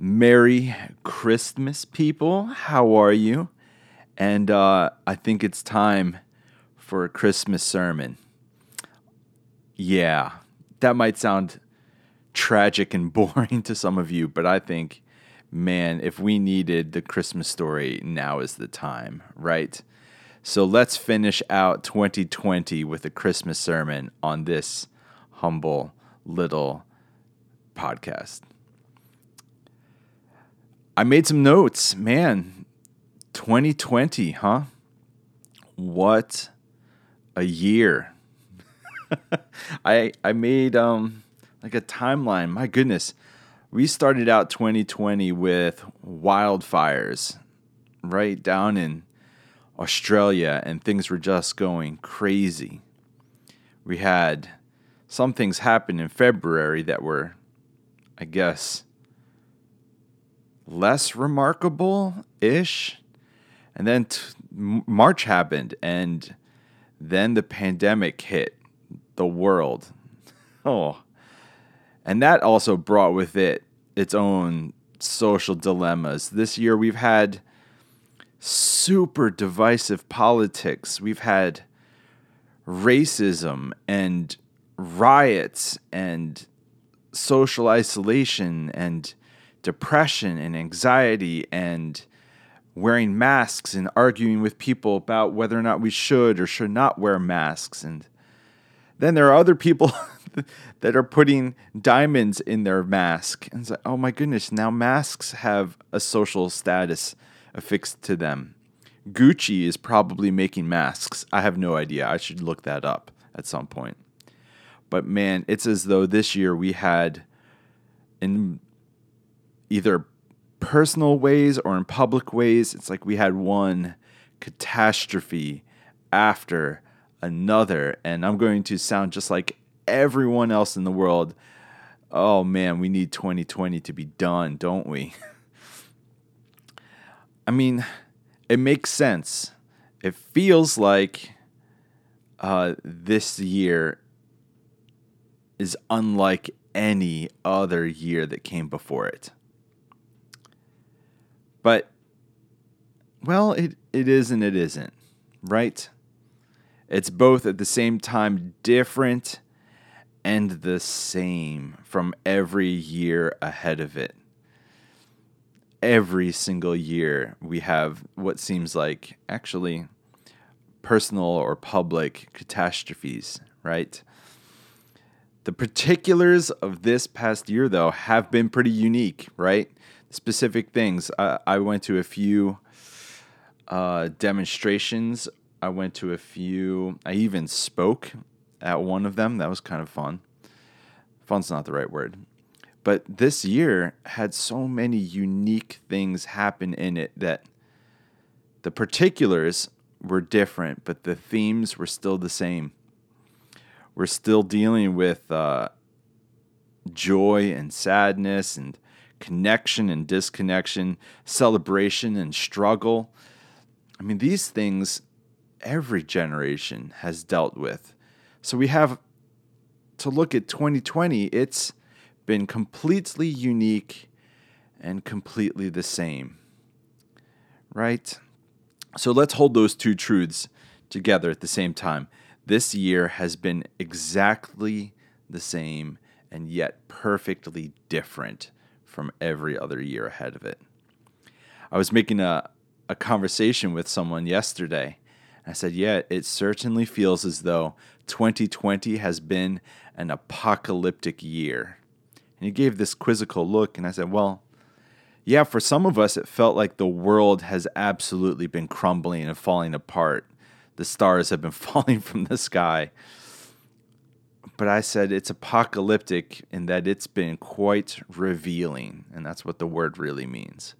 Merry Christmas, people. How are you? And uh, I think it's time for a Christmas sermon. Yeah, that might sound tragic and boring to some of you, but I think, man, if we needed the Christmas story, now is the time, right? So let's finish out 2020 with a Christmas sermon on this humble little podcast. I made some notes. Man, 2020, huh? What a year. I I made um like a timeline. My goodness. We started out 2020 with wildfires right down in Australia and things were just going crazy. We had some things happen in February that were I guess less remarkable ish. And then t- March happened, and then the pandemic hit the world. Oh. And that also brought with it its own social dilemmas. This year we've had super divisive politics. We've had racism and riots and social isolation and depression and anxiety and wearing masks and arguing with people about whether or not we should or should not wear masks. And then there are other people that are putting diamonds in their mask. And it's like, oh my goodness, now masks have a social status affixed to them. Gucci is probably making masks. I have no idea. I should look that up at some point. But man, it's as though this year we had in either personal ways or in public ways. It's like we had one catastrophe after another. And I'm going to sound just like everyone else in the world. Oh man, we need 2020 to be done, don't we? I mean, it makes sense. It feels like uh, this year is unlike any other year that came before it. But, well, it, it is and it isn't, right? It's both at the same time different and the same from every year ahead of it. Every single year, we have what seems like actually personal or public catastrophes, right? The particulars of this past year, though, have been pretty unique, right? Specific things. I, I went to a few uh, demonstrations. I went to a few. I even spoke at one of them. That was kind of fun. Fun's not the right word. But this year had so many unique things happen in it that the particulars were different, but the themes were still the same we're still dealing with uh, joy and sadness and connection and disconnection, celebration and struggle. I mean, these things every generation has dealt with. So we have to look at 2020, it's been completely unique and completely the same. Right? So let's hold those two truths together at the same time. This year has been exactly the same and yet perfectly different from every other year ahead of it. I was making a, a conversation with someone yesterday. I said, Yeah, it certainly feels as though 2020 has been an apocalyptic year. And he gave this quizzical look, and I said, Well, yeah, for some of us, it felt like the world has absolutely been crumbling and falling apart the stars have been falling from the sky. But I said it's apocalyptic in that it's been quite revealing, and that's what the word really means.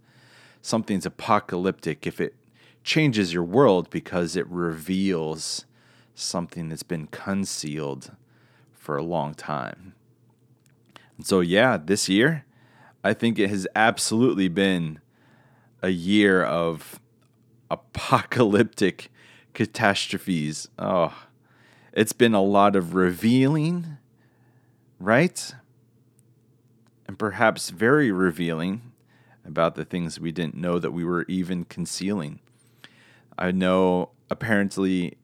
Something's apocalyptic if it changes your world because it reveals something that's been concealed for a long time. And so, yeah, this year, I think it has absolutely been a year of apocalyptic catastrophes. Oh, it's been a lot of revealing, right? And perhaps very revealing about the things we didn't know that we were even concealing. I know apparently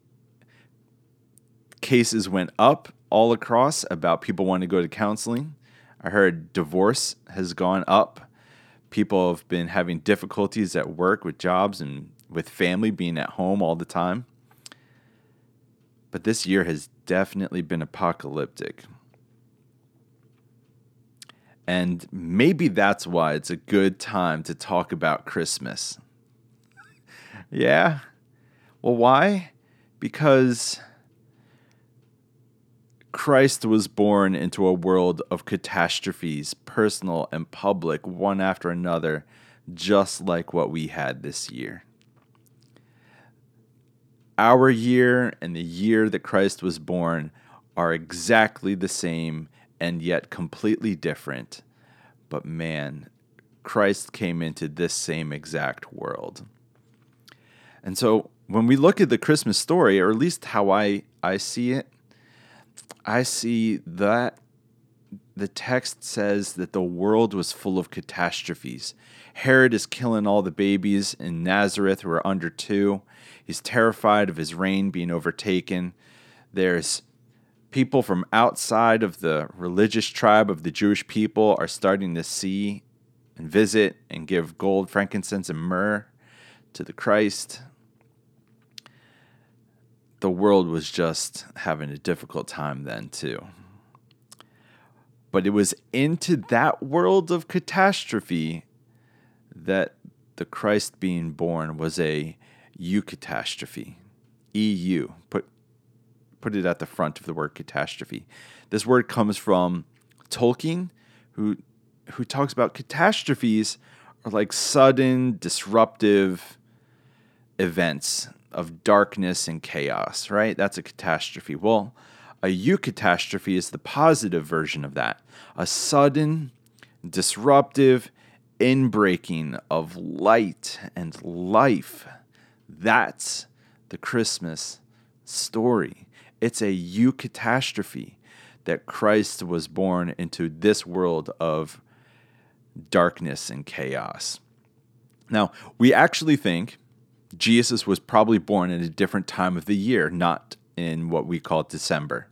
cases went up all across about people wanting to go to counseling. I heard divorce has gone up. People have been having difficulties at work with jobs and with family being at home all the time. But this year has definitely been apocalyptic. And maybe that's why it's a good time to talk about Christmas. yeah. Well, why? Because Christ was born into a world of catastrophes, personal and public, one after another, just like what we had this year. Our year and the year that Christ was born are exactly the same and yet completely different. But man, Christ came into this same exact world. And so when we look at the Christmas story, or at least how I, I see it, I see that the text says that the world was full of catastrophes. Herod is killing all the babies in Nazareth who are under two. He's terrified of his reign being overtaken. There's people from outside of the religious tribe of the Jewish people are starting to see and visit and give gold, frankincense, and myrrh to the Christ the world was just having a difficult time then, too. But it was into that world of catastrophe that the Christ being born was a eucatastrophe. EU. Put put it at the front of the word catastrophe. This word comes from Tolkien, who who talks about catastrophes are like sudden disruptive events of darkness and chaos, right? That's a catastrophe. Well, a eucatastrophe is the positive version of that a sudden, disruptive inbreaking of light and life. That's the Christmas story. It's a eucatastrophe that Christ was born into this world of darkness and chaos. Now, we actually think Jesus was probably born at a different time of the year, not in what we call December.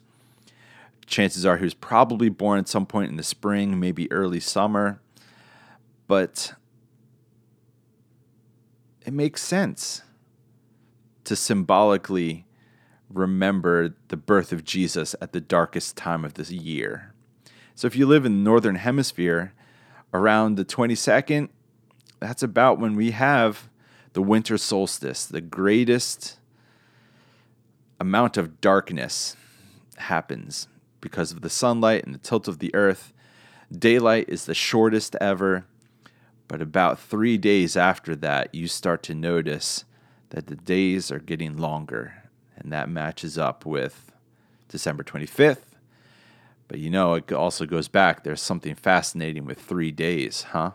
Chances are he was probably born at some point in the spring, maybe early summer, but it makes sense to symbolically remember the birth of Jesus at the darkest time of the year. So if you live in the northern hemisphere, around the 22nd, that's about when we have the winter solstice, the greatest amount of darkness happens because of the sunlight and the tilt of the earth. Daylight is the shortest ever, but about three days after that, you start to notice that the days are getting longer, and that matches up with December 25th. But you know, it also goes back. There's something fascinating with three days, huh?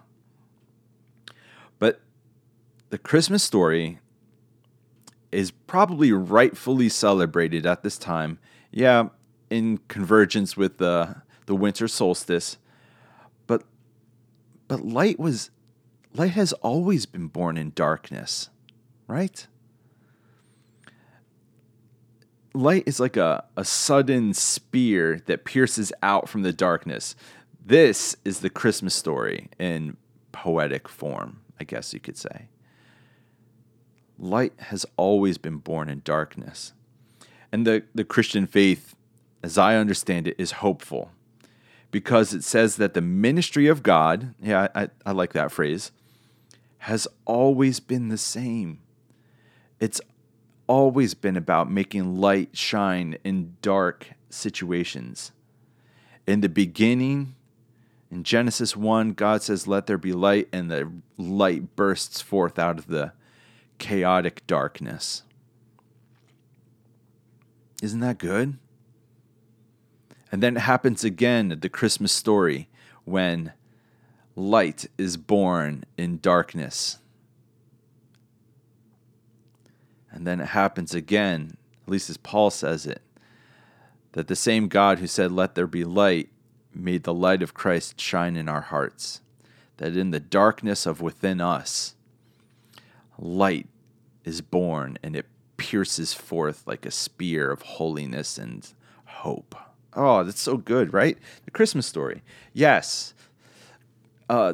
But the Christmas story is probably rightfully celebrated at this time. Yeah, in convergence with the the winter solstice. But but light was light has always been born in darkness, right? Light is like a, a sudden spear that pierces out from the darkness. This is the Christmas story in poetic form, I guess you could say light has always been born in darkness. And the, the Christian faith, as I understand it, is hopeful because it says that the ministry of God, yeah, I, I like that phrase, has always been the same. It's always been about making light shine in dark situations. In the beginning, in Genesis 1, God says, Let there be light, and the light bursts forth out of the chaotic darkness. Isn't that good? And then it happens again at the Christmas story when light is born in darkness. And then it happens again, at least as Paul says it, that the same God who said, Let there be light, made the light of Christ shine in our hearts. that in the darkness of within us, light is born and it pierces forth like a spear of holiness and hope. Oh, that's so good, right? The Christmas story. Yes. Uh,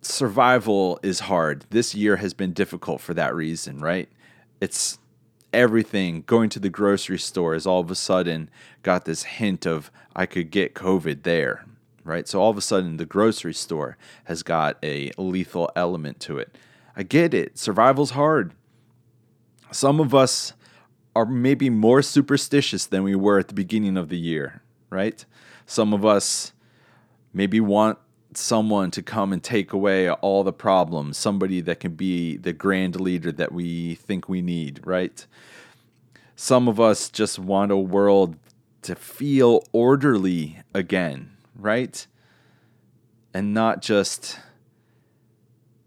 survival is hard. This year has been difficult for that reason, right? It's everything. Going to the grocery store is all of a sudden got this hint of I could get COVID there, right? So all of a sudden the grocery store has got a lethal element to it. I get it. Survival's hard. Some of us are maybe more superstitious than we were at the beginning of the year, right? Some of us maybe want someone to come and take away all the problems, somebody that can be the grand leader that we think we need, right? Some of us just want a world to feel orderly again, right? And not just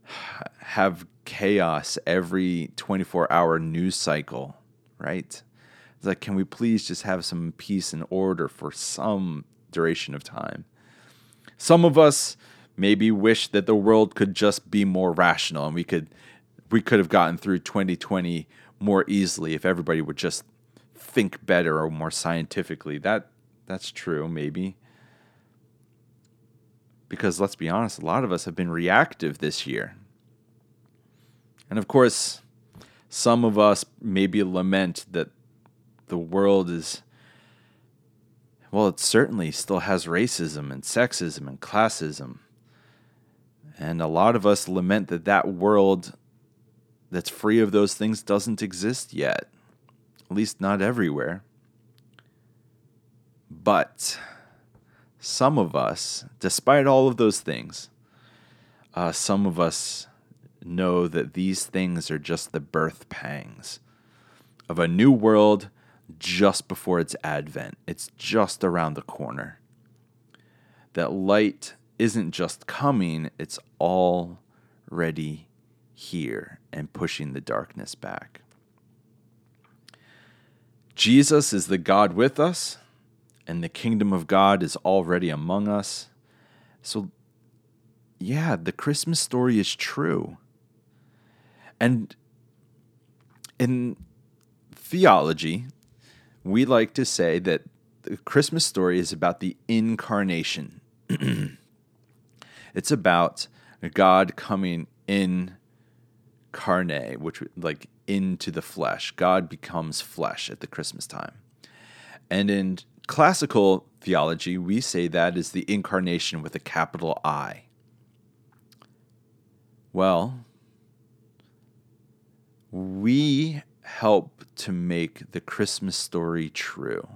have chaos every 24 hour news cycle, right? It's like, can we please just have some peace and order for some duration of time? Some of us maybe wish that the world could just be more rational and we could we could have gotten through 2020 more easily if everybody would just think better or more scientifically. That that's true maybe. Because let's be honest, a lot of us have been reactive this year. And of course, some of us maybe lament that the world is well, it certainly still has racism and sexism and classism. And a lot of us lament that that world that's free of those things doesn't exist yet, at least not everywhere. But some of us, despite all of those things, uh, some of us know that these things are just the birth pangs of a new world just before its advent. It's just around the corner. That light isn't just coming, it's already here and pushing the darkness back. Jesus is the God with us, and the kingdom of God is already among us. So, yeah, the Christmas story is true. And in theology, we like to say that the Christmas story is about the incarnation. it's about God coming in carne, which like into the flesh. God becomes flesh at the Christmas time. And in classical theology, we say that is the incarnation with a capital I. Well, we help to make the Christmas story true.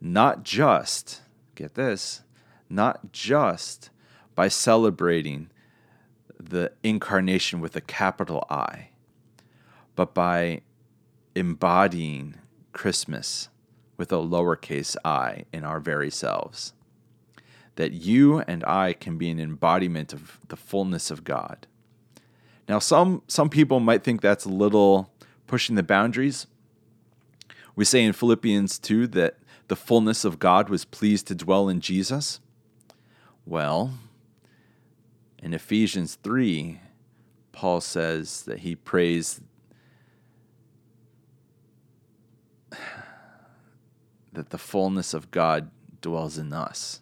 Not just, get this, not just by celebrating the incarnation with a capital I, but by embodying Christmas with a lowercase i in our very selves. That you and I can be an embodiment of the fullness of God. Now, some, some people might think that's a little pushing the boundaries. We say in Philippians 2 that the fullness of God was pleased to dwell in Jesus. Well, in Ephesians 3, Paul says that he prays that the fullness of God dwells in us.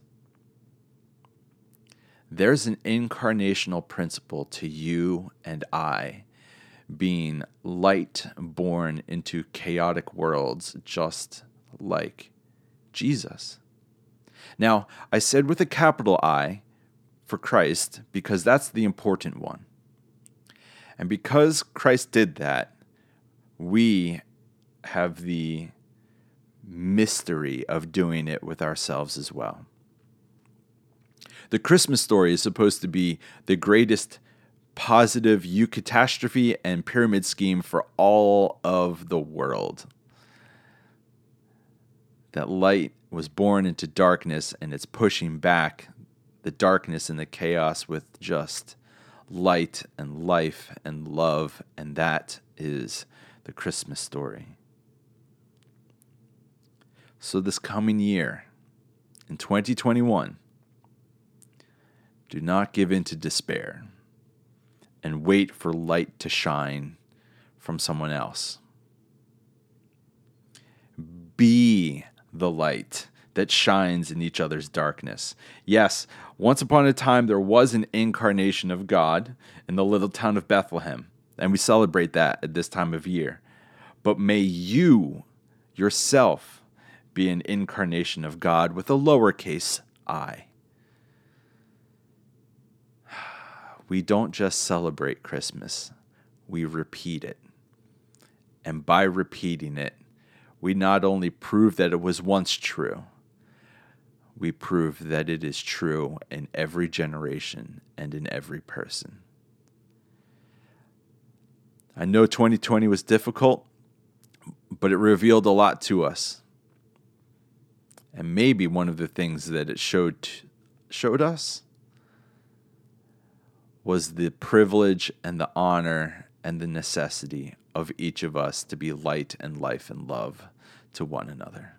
There's an incarnational principle to you and I being light born into chaotic worlds, just like Jesus. Now, I said with a capital I for Christ because that's the important one. And because Christ did that, we have the mystery of doing it with ourselves as well. The Christmas story is supposed to be the greatest positive eucatastrophe and pyramid scheme for all of the world. That light was born into darkness and it's pushing back the darkness and the chaos with just light and life and love. And that is the Christmas story. So, this coming year, in 2021, Do not give in to despair and wait for light to shine from someone else. Be the light that shines in each other's darkness. Yes, once upon a time there was an incarnation of God in the little town of Bethlehem, and we celebrate that at this time of year. But may you yourself be an incarnation of God with a lowercase i. We don't just celebrate Christmas, we repeat it. And by repeating it, we not only prove that it was once true, we prove that it is true in every generation and in every person. I know 2020 was difficult, but it revealed a lot to us. And maybe one of the things that it showed showed us was the privilege and the honor and the necessity of each of us to be light and life and love to one another.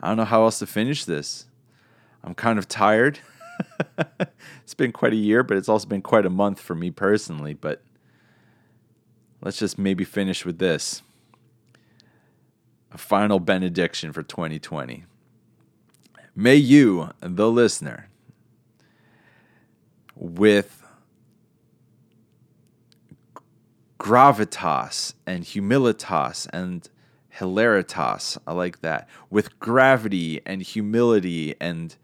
I don't know how else to finish this. I'm kind of tired. it's been quite a year, but it's also been quite a month for me personally. But let's just maybe finish with this a final benediction for 2020. May you, the listener, with gravitas and humilitas and hilaritas. I like that. With gravity and humility and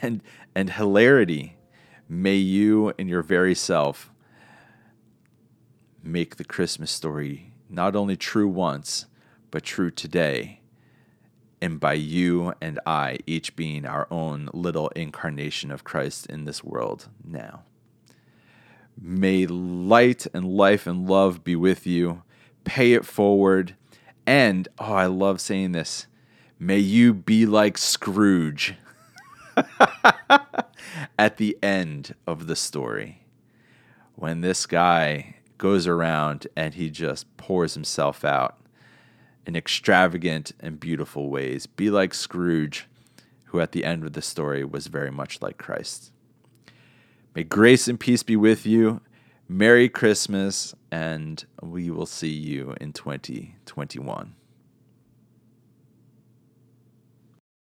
and and hilarity, may you and your very self make the Christmas story not only true once, but true today. And by you and I each being our own little incarnation of Christ in this world now. May light and life and love be with you pay it forward. And, oh, I love saying this. May you be like Scrooge at the end of the story. When this guy goes around and he just pours himself out in extravagant and beautiful ways. Be like Scrooge, who at the end of the story was very much like Christ. May grace and peace be with you. Merry Christmas, and we will see you in 2021.